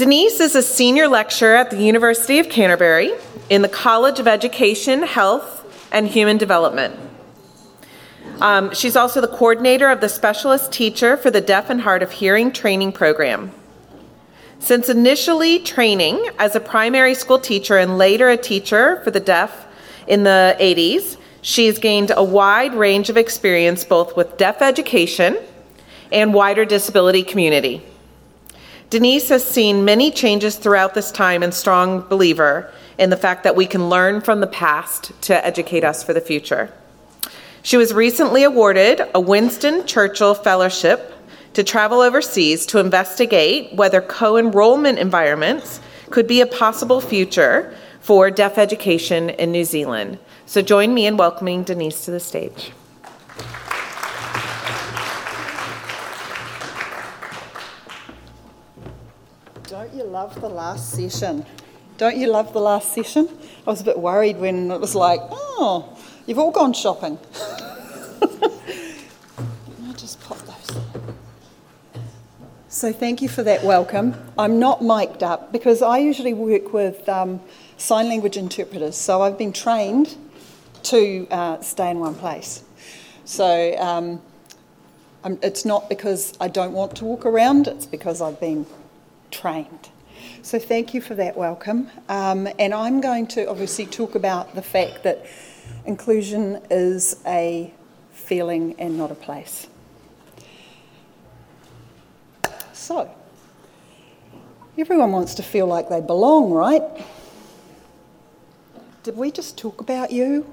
Denise is a senior lecturer at the University of Canterbury in the College of Education, Health, and Human Development. Um, she's also the coordinator of the Specialist Teacher for the Deaf and Hard of Hearing Training Program. Since initially training as a primary school teacher and later a teacher for the deaf in the 80s, she's gained a wide range of experience both with deaf education and wider disability community. Denise has seen many changes throughout this time and strong believer in the fact that we can learn from the past to educate us for the future. She was recently awarded a Winston Churchill Fellowship to travel overseas to investigate whether co enrollment environments could be a possible future for deaf education in New Zealand. So join me in welcoming Denise to the stage. Love the last session? Don't you love the last session? I was a bit worried when it was like, oh, you've all gone shopping. I'll just pop those. So, thank you for that welcome. I'm not mic'd up because I usually work with um, sign language interpreters, so I've been trained to uh, stay in one place. So, um, it's not because I don't want to walk around, it's because I've been trained. So thank you for that welcome. Um, and I'm going to obviously talk about the fact that inclusion is a feeling and not a place. So, everyone wants to feel like they belong, right? Did we just talk about you?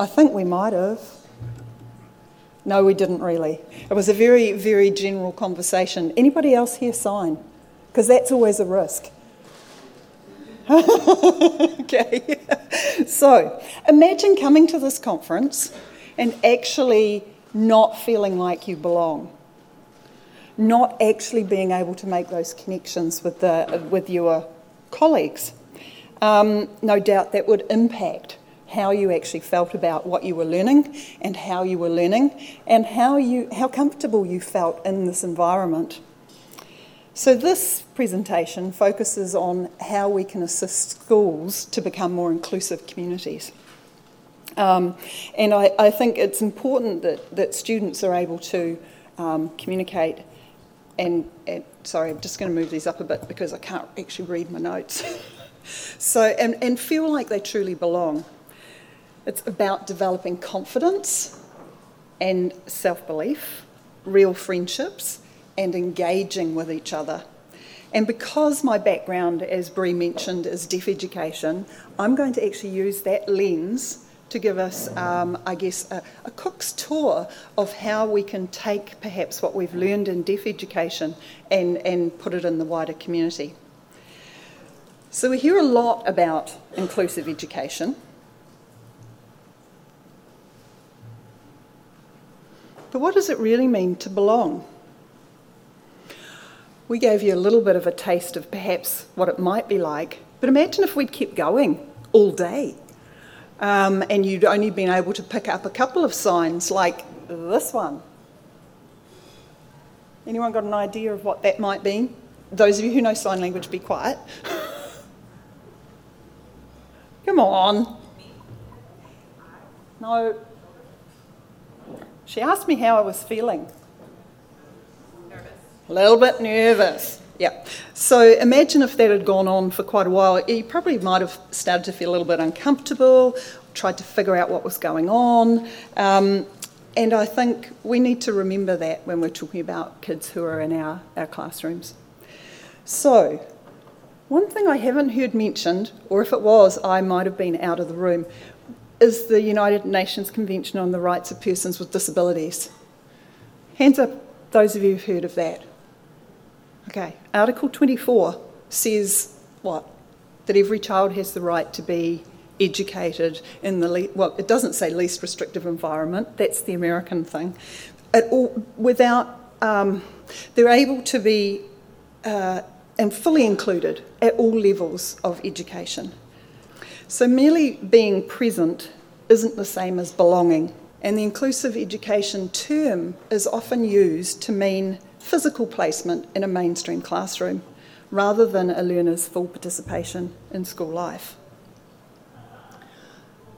I think we might have. No, we didn't really. It was a very, very general conversation. Anybody else here sign? Because that's always a risk. okay. so imagine coming to this conference and actually not feeling like you belong, not actually being able to make those connections with, the, with your colleagues. Um, no doubt that would impact how you actually felt about what you were learning and how you were learning and how, you, how comfortable you felt in this environment. So, this presentation focuses on how we can assist schools to become more inclusive communities. Um, and I, I, think it's important that, that students are able to um, communicate and, and, sorry, I'm just going to move these up a bit because I can't actually read my notes. so, and, and feel like they truly belong. It's about developing confidence and self belief, real friendships, and engaging with each other. And because my background, as Brie mentioned, is deaf education, I'm going to actually use that lens to give us, um, I guess, a, a, cook's tour of how we can take perhaps what we've learned in deaf education and, and put it in the wider community. So we hear a lot about inclusive education. But what does it really mean to belong? We gave you a little bit of a taste of perhaps what it might be like, but imagine if we'd kept going all day um, and you'd only been able to pick up a couple of signs like this one. Anyone got an idea of what that might be? Those of you who know sign language, be quiet. Come on. No, she asked me how I was feeling. A little bit nervous. Yeah. So imagine if that had gone on for quite a while. You probably might have started to feel a little bit uncomfortable, tried to figure out what was going on. Um, and I think we need to remember that when we're talking about kids who are in our, our classrooms. So, one thing I haven't heard mentioned, or if it was, I might have been out of the room, is the United Nations Convention on the Rights of Persons with Disabilities. Hands up, those of you who've heard of that. Okay, Article 24 says what? That every child has the right to be educated in the, well, it doesn't say least restrictive environment, that's the American thing. At all, without, um, they're able to be uh, and fully included at all levels of education. So, merely being present isn't the same as belonging, and the inclusive education term is often used to mean physical placement in a mainstream classroom rather than a learner's full participation in school life.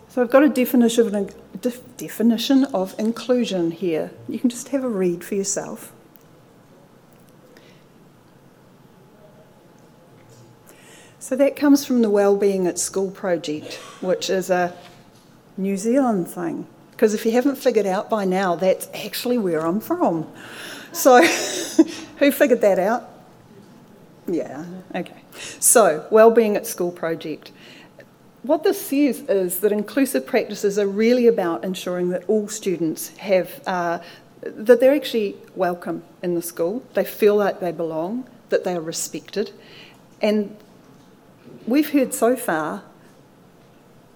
So I've got a definition of, def, definition of inclusion here. You can just have a read for yourself. So that comes from the Wellbeing at School project, which is a New Zealand thing. Because if you haven't figured out by now, that's actually where I'm from. So, who figured that out? Yeah, okay. So, Wellbeing at School project. What this says is that inclusive practices are really about ensuring that all students have, uh, that they're actually welcome in the school, they feel like they belong, that they are respected, and we've heard so far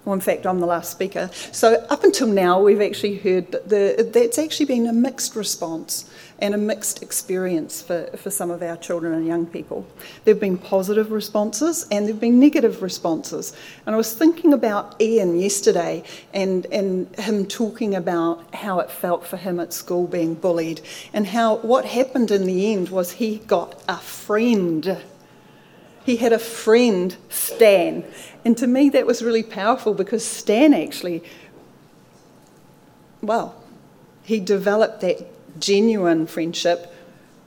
well, in fact, I'm the last speaker. So, up until now, we've actually heard that the, that's actually been a mixed response and a mixed experience for, for some of our children and young people. There have been positive responses and there have been negative responses. And I was thinking about Ian yesterday and, and him talking about how it felt for him at school being bullied and how what happened in the end was he got a friend he had a friend, Stan. And to me, that was really powerful because Stan actually, well, he developed that genuine friendship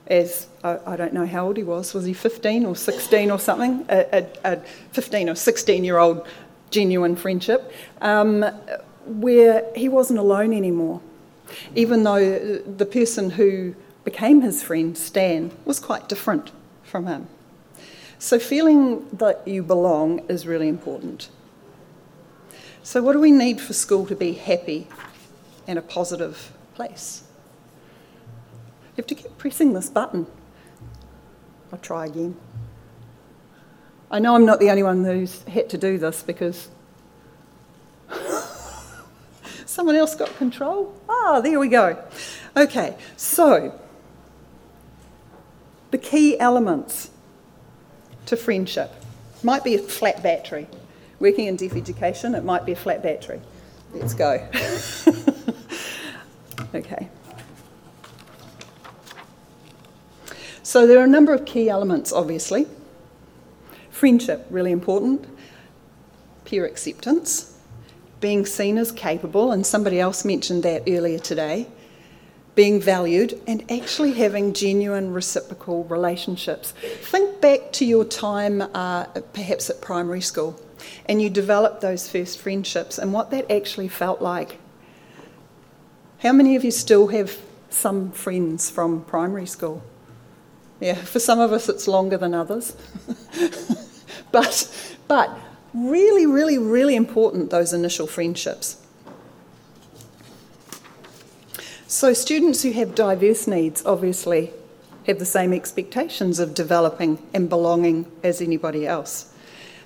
as I, I don't know how old he was. Was he 15 or 16 or something? A, a, a 15 or 16 year old genuine friendship um, where he wasn't alone anymore. Even though the person who became his friend, Stan, was quite different from him. So, feeling that you belong is really important. So, what do we need for school to be happy and a positive place? You have to keep pressing this button. I'll try again. I know I'm not the only one who's had to do this because someone else got control. Ah, there we go. Okay, so the key elements to friendship. Might be a flat battery. Working in deaf education, it might be a flat battery. Let's go. okay. So there are a number of key elements, obviously. Friendship, really important. Peer acceptance. Being seen as capable, and somebody else mentioned that earlier today being valued, and actually having genuine reciprocal relationships. Think back to your time, uh, perhaps at primary school, and you developed those first friendships and what that actually felt like. How many of you still have some friends from primary school? Yeah, for some of us it's longer than others. but, but really, really, really important, those initial friendships. So, students who have diverse needs obviously have the same expectations of developing and belonging as anybody else.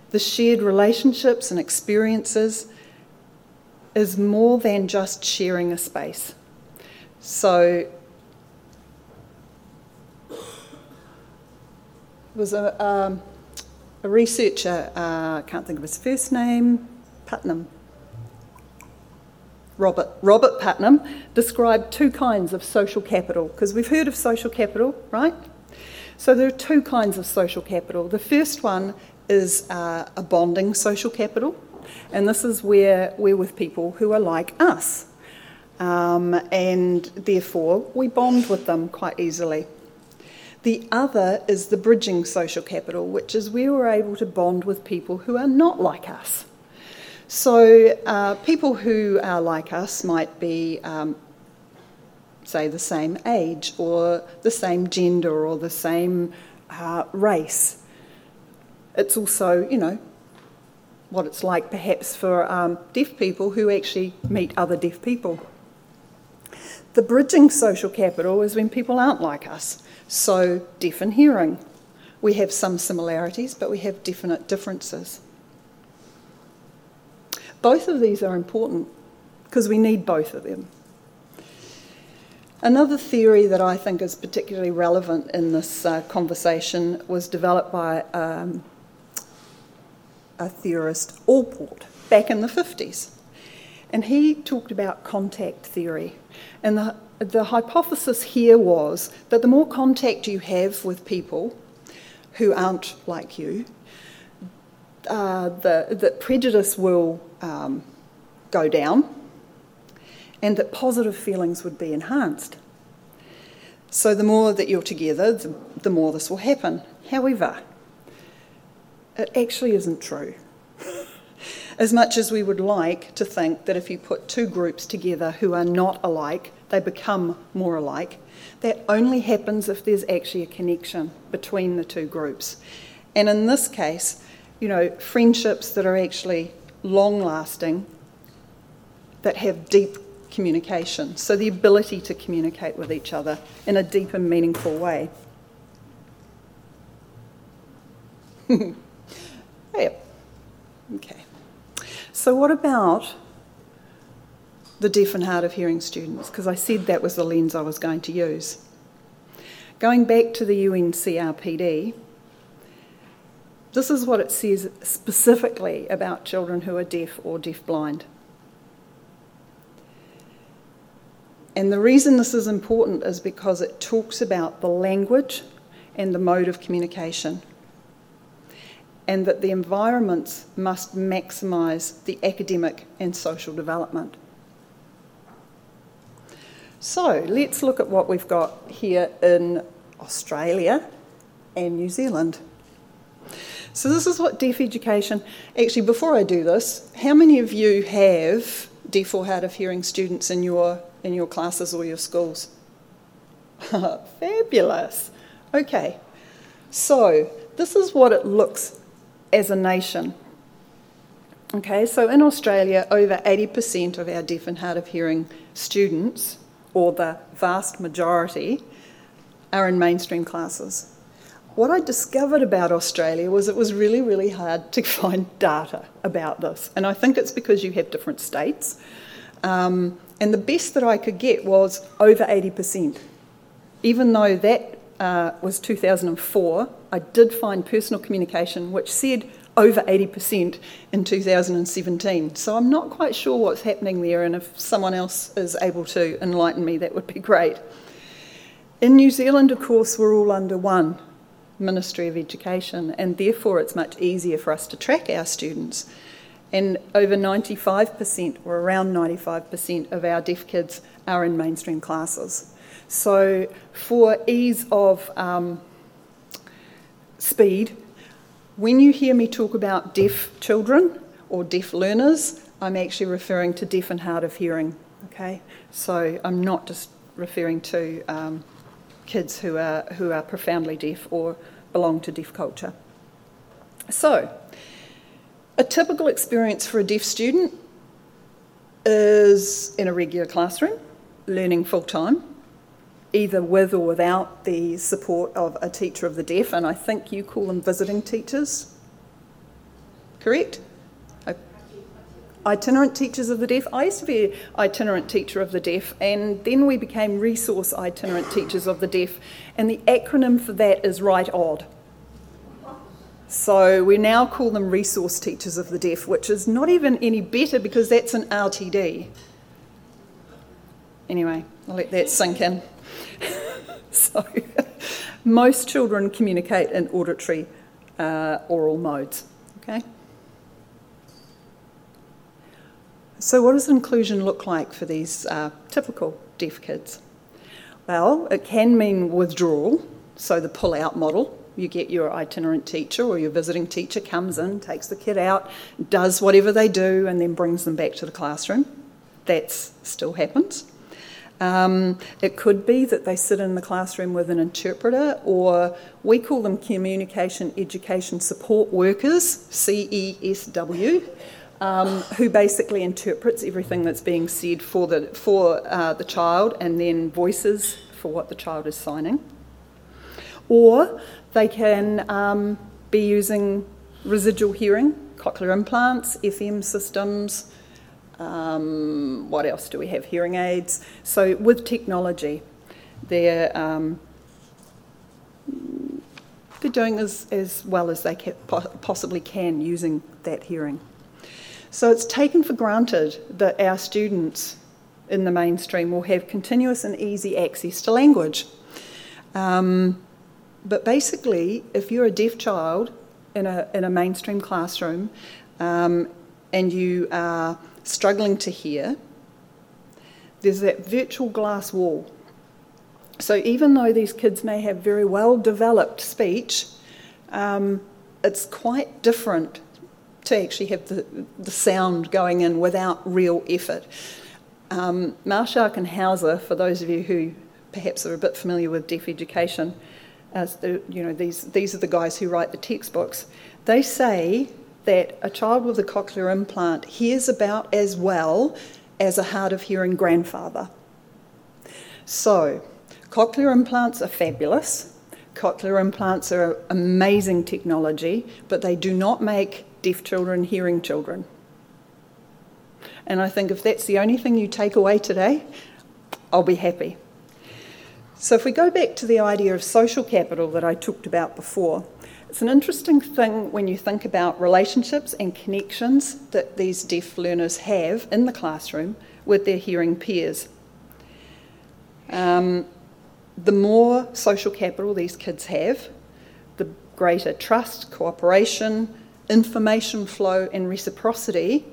The shared relationships and experiences is more than just sharing a space. So, was a, um, a researcher, uh, I uh, can't think of his first name, Putnam, Robert, Robert Putnam described two kinds of social capital, because we've heard of social capital, right? So there are two kinds of social capital. The first one is uh, a bonding social capital, and this is where we're with people who are like us. Um, and therefore, we bond with them quite easily. The other is the bridging social capital, which is where we're able to bond with people who are not like us. So, uh, people who are like us might be, um, say, the same age or the same gender or the same uh, race. It's also, you know, what it's like perhaps for um, deaf people who actually meet other deaf people. The bridging social capital is when people aren't like us, so deaf and hearing. We have some similarities, but we have definite differences. Both of these are important because we need both of them. Another theory that I think is particularly relevant in this uh, conversation was developed by um, a theorist, Allport, back in the 50s. And he talked about contact theory. And the, the hypothesis here was that the more contact you have with people who aren't like you, uh, the, that prejudice will um, go down and that positive feelings would be enhanced. So, the more that you're together, the, the more this will happen. However, it actually isn't true. as much as we would like to think that if you put two groups together who are not alike, they become more alike, that only happens if there's actually a connection between the two groups. And in this case, you know, friendships that are actually long lasting, that have deep communication. So the ability to communicate with each other in a deep and meaningful way. yeah. Okay. So, what about the deaf and hard of hearing students? Because I said that was the lens I was going to use. Going back to the UNCRPD, this is what it says specifically about children who are deaf or deaf-blind. And the reason this is important is because it talks about the language and the mode of communication, and that the environments must maximise the academic and social development. So let's look at what we've got here in Australia and New Zealand. So, this is what deaf education actually, before I do this, how many of you have deaf or hard of hearing students in your, in your classes or your schools? Fabulous. Okay, so this is what it looks as a nation. Okay, so in Australia, over 80% of our deaf and hard of hearing students, or the vast majority, are in mainstream classes what I discovered about Australia was it was really, really hard to find data about this. And I think it's because you have different states. Um, and the best that I could get was over 80%. Even though that uh, was 2004, I did find personal communication which said over 80% in 2017. So I'm not quite sure what's happening there, and if someone else is able to enlighten me, that would be great. In New Zealand, of course, we're all under one. Ministry of Education, and therefore it's much easier for us to track our students. And over 95%, or around 95% of our deaf kids are in mainstream classes. So, for ease of um, speed, when you hear me talk about deaf children or deaf learners, I'm actually referring to deaf and hard of hearing. Okay, so I'm not just referring to um, kids who are, who are profoundly deaf or belong to deaf culture. So, a typical experience for a deaf student is in a regular classroom, learning full time, either with or without the support of a teacher of the deaf, and I think you call them visiting teachers. Correct? Itinerant teachers of the deaf. I used to be itinerant teacher of the deaf, and then we became resource itinerant teachers of the deaf, and the acronym for that is RITOD. So we now call them resource teachers of the deaf, which is not even any better because that's an RTD. Anyway, I'll let that sink in. so, most children communicate in auditory uh, oral modes. Okay? So, what does inclusion look like for these uh, typical deaf kids? Well, it can mean withdrawal, so the pull out model. You get your itinerant teacher or your visiting teacher comes in, takes the kid out, does whatever they do, and then brings them back to the classroom. That still happens. Um, it could be that they sit in the classroom with an interpreter, or we call them communication education support workers, CESW um, who basically interprets everything that's being said for the, for, uh, the child and then voices for what the child is signing. Or they can um, be using residual hearing, cochlear implants, FM systems. Um, what else do we have? Hearing aids. So, with technology, they're, um, they're doing as, as well as they can, possibly can using that hearing. So it's taken for granted that our students in the mainstream will have continuous and easy access to language. Um, but basically, if you're a deaf child in a, in a mainstream classroom um, and you are struggling to hear, there's that virtual glass wall. So even though these kids may have very well developed speech, um, it's quite different to actually have the, the sound going in without real effort. Um, Marschark and Hauser, for those of you who perhaps are a bit familiar with deaf education, as the, you know, these, these are the guys who write the textbooks, they say that a child with a cochlear implant hears about as well as a hard of hearing grandfather. So, cochlear implants are fabulous. Cochlear implants are amazing technology, but they do not make deaf children hearing children. And I think if that's the only thing you take away today, I'll be happy. So, if we go back to the idea of social capital that I talked about before, it's an interesting thing when you think about relationships and connections that these deaf learners have in the classroom with their hearing peers. Um, the more social capital these kids have, the greater trust, cooperation, information flow, and reciprocity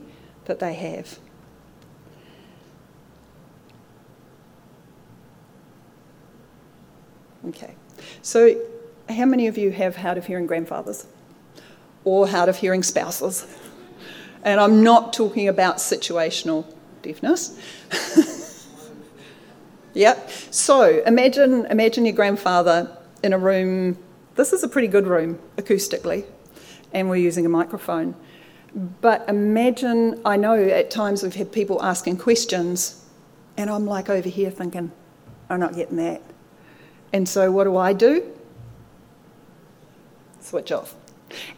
that they have. Okay, so how many of you have hard of hearing grandfathers or hard of hearing spouses? And I'm not talking about situational deafness. Yep. So imagine, imagine your grandfather in a room. This is a pretty good room acoustically, and we're using a microphone. But imagine, I know at times we've had people asking questions, and I'm like over here thinking, I'm not getting that. And so what do I do? Switch off.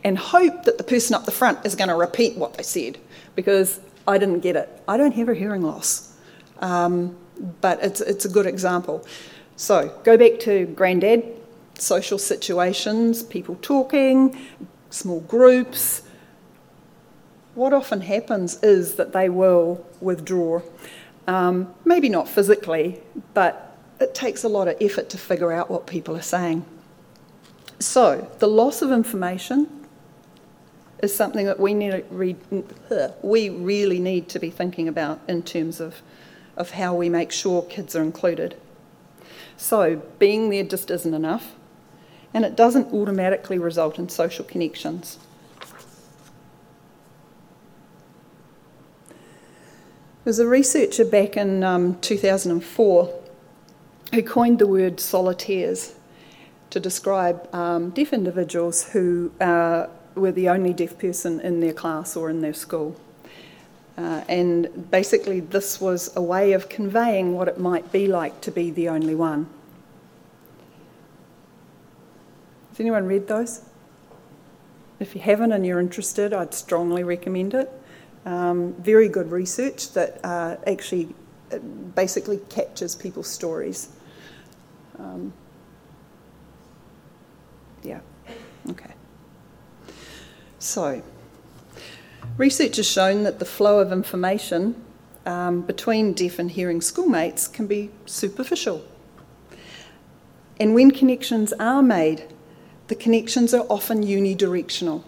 And hope that the person up the front is going to repeat what they said because I didn't get it. I don't have a hearing loss. Um, but it's, it's a good example. So go back to granddad, social situations, people talking, small groups. What often happens is that they will withdraw. Um, maybe not physically, but it takes a lot of effort to figure out what people are saying. So, the loss of information is something that we, need re- we really need to be thinking about in terms of of how we make sure kids are included. So, being there just isn't enough, and it doesn't automatically result in social connections. There's a researcher back in um, 2004 who coined the word solitaires to describe um, deaf individuals who uh, were the only deaf person in their class or in their school. Uh, and basically, this was a way of conveying what it might be like to be the only one. Has anyone read those? If you haven't and you're interested, I'd strongly recommend it. Um, very good research that uh, actually uh, basically captures people's stories. Um, yeah, okay. So, Research has shown that the flow of information um, between deaf and hearing schoolmates can be superficial. And when connections are made, the connections are often unidirectional.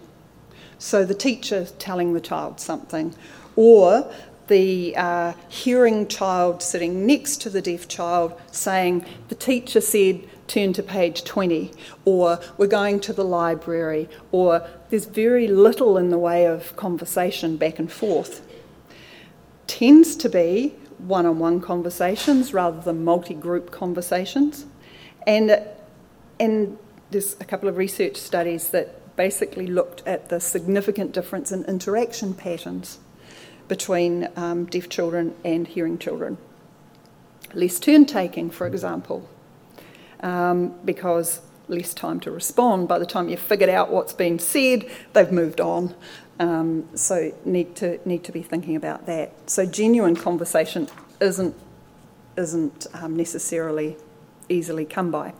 So the teacher telling the child something, or the uh, hearing child sitting next to the deaf child saying, The teacher said, turn to page 20, or we're going to the library, or there's very little in the way of conversation back and forth. Tends to be one on one conversations rather than multi group conversations. And, and there's a couple of research studies that basically looked at the significant difference in interaction patterns between um, deaf children and hearing children. Less turn taking, for example, um, because less time to respond. By the time you've figured out what's been said, they've moved on. Um, so need to need to be thinking about that. So genuine conversation isn't isn't um, necessarily easily come by.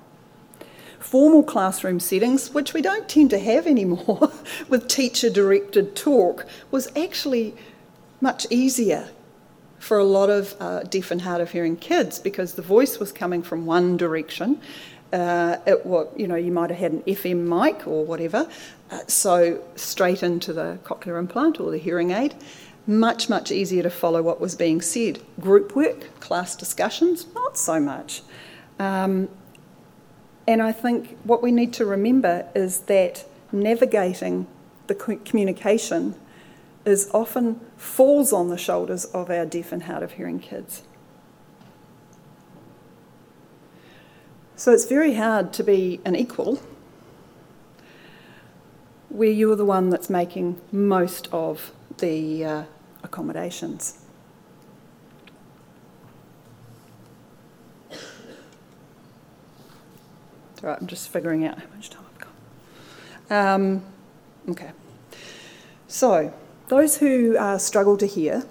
Formal classroom settings, which we don't tend to have anymore, with teacher directed talk, was actually much easier for a lot of uh, deaf and hard of hearing kids because the voice was coming from one direction. Uh, it what you know you might have had an FM mic or whatever, uh, so straight into the cochlear implant or the hearing aid. Much much easier to follow what was being said. Group work, class discussions, not so much. Um, and I think what we need to remember is that navigating the communication is often falls on the shoulders of our deaf and hard of hearing kids. So it's very hard to be an equal where you're the one that's making most of the uh, accommodations. Right, I'm just figuring out how much time I've got. Um, okay. So, those who uh, struggle to hear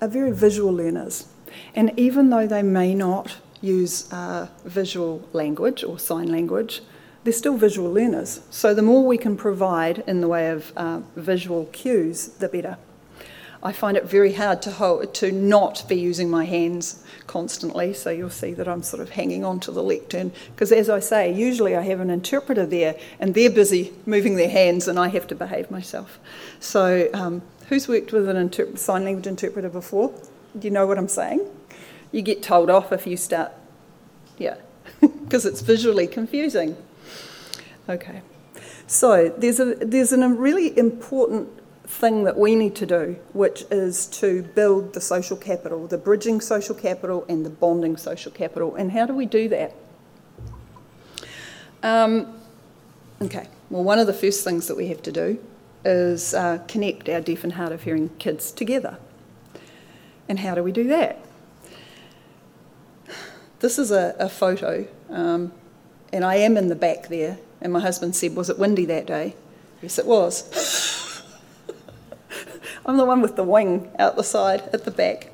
are very visual learners. And even though they may not use uh, visual language or sign language, they're still visual learners. So, the more we can provide in the way of uh, visual cues, the better. I find it very hard to to not be using my hands constantly. So you'll see that I'm sort of hanging on to the lectern because, as I say, usually I have an interpreter there and they're busy moving their hands and I have to behave myself. So um, who's worked with an inter- sign language interpreter before? Do you know what I'm saying? You get told off if you start, yeah, because it's visually confusing. Okay. So there's a there's a really important thing that we need to do, which is to build the social capital, the bridging social capital and the bonding social capital. And how do we do that? Um, okay, well, one of the first things that we have to do is uh, connect our deaf and hard of hearing kids together. And how do we do that? This is a, a photo, um, and I am in the back there. And my husband said, Was it windy that day? Yes, it was. I'm the one with the wing out the side at the back.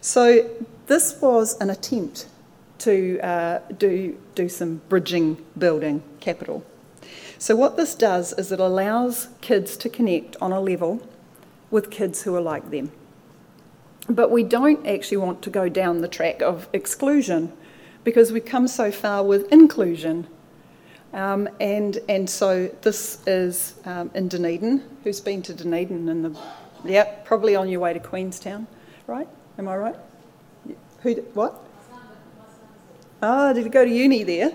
So this was an attempt to uh, do, do some bridging building capital. So, what this does is it allows kids to connect on a level with kids who are like them. But we don't actually want to go down the track of exclusion because we've come so far with inclusion. Um, and, and so this is um, in Dunedin. Who's been to Dunedin in the Yep, probably on your way to Queenstown, right? Am I right? Who? What? Oh, did you go to uni there?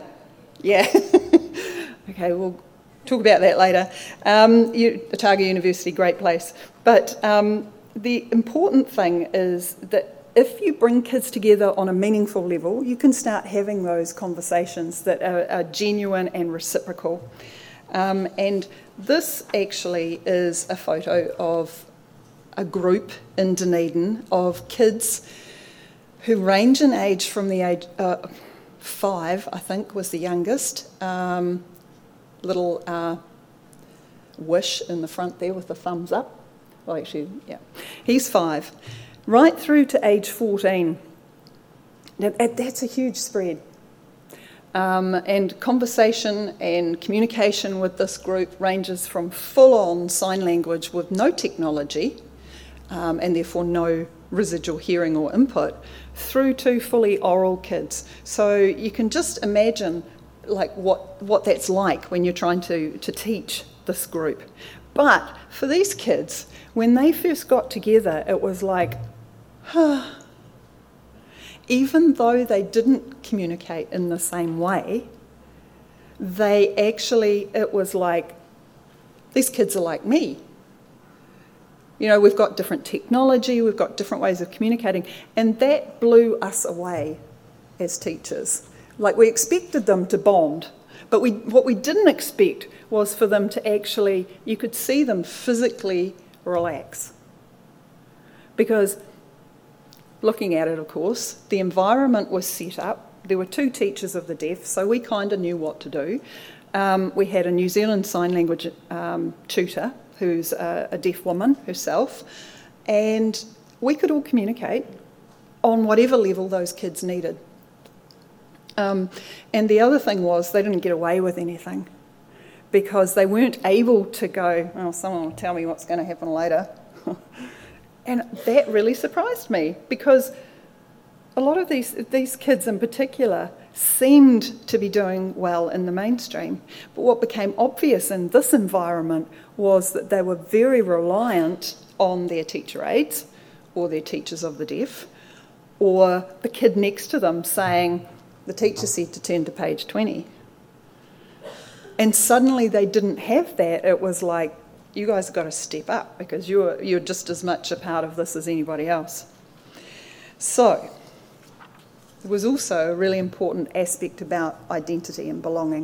Yeah. okay, we'll talk about that later. Um, Otago University, great place. But um, the important thing is that if you bring kids together on a meaningful level, you can start having those conversations that are, are genuine and reciprocal. Um, and this actually is a photo of a group in Dunedin of kids who range in age from the age uh, five, I think, was the youngest. Um, little uh, wish in the front there with the thumbs up. Well, actually, yeah, he's five, right through to age 14. Now, that's a huge spread. Um, and conversation and communication with this group ranges from full on sign language with no technology um, and therefore no residual hearing or input, through to fully oral kids. So you can just imagine like what, what that's like when you're trying to, to teach this group. But for these kids, when they first got together, it was like, huh. Even though they didn't communicate in the same way, they actually, it was like, these kids are like me. You know, we've got different technology, we've got different ways of communicating, and that blew us away as teachers. Like we expected them to bond, but we, what we didn't expect was for them to actually, you could see them physically relax. Because looking at it, of course, the environment was set up. There were two teachers of the deaf, so we kind of knew what to do. Um, we had a New Zealand Sign Language um, tutor who's a, a deaf woman herself, and we could all communicate on whatever level those kids needed. Um, and the other thing was they didn't get away with anything because they weren't able to go, oh, someone will tell me what's going to happen later. And that really surprised me because a lot of these, these kids in particular seemed to be doing well in the mainstream. But what became obvious in this environment was that they were very reliant on their teacher aides or their teachers of the deaf or the kid next to them saying, the teacher said to turn to page 20. And suddenly they didn't have that. It was like, you guys have got to step up because you're, you're just as much a part of this as anybody else. So, was also a really important aspect about identity and belonging.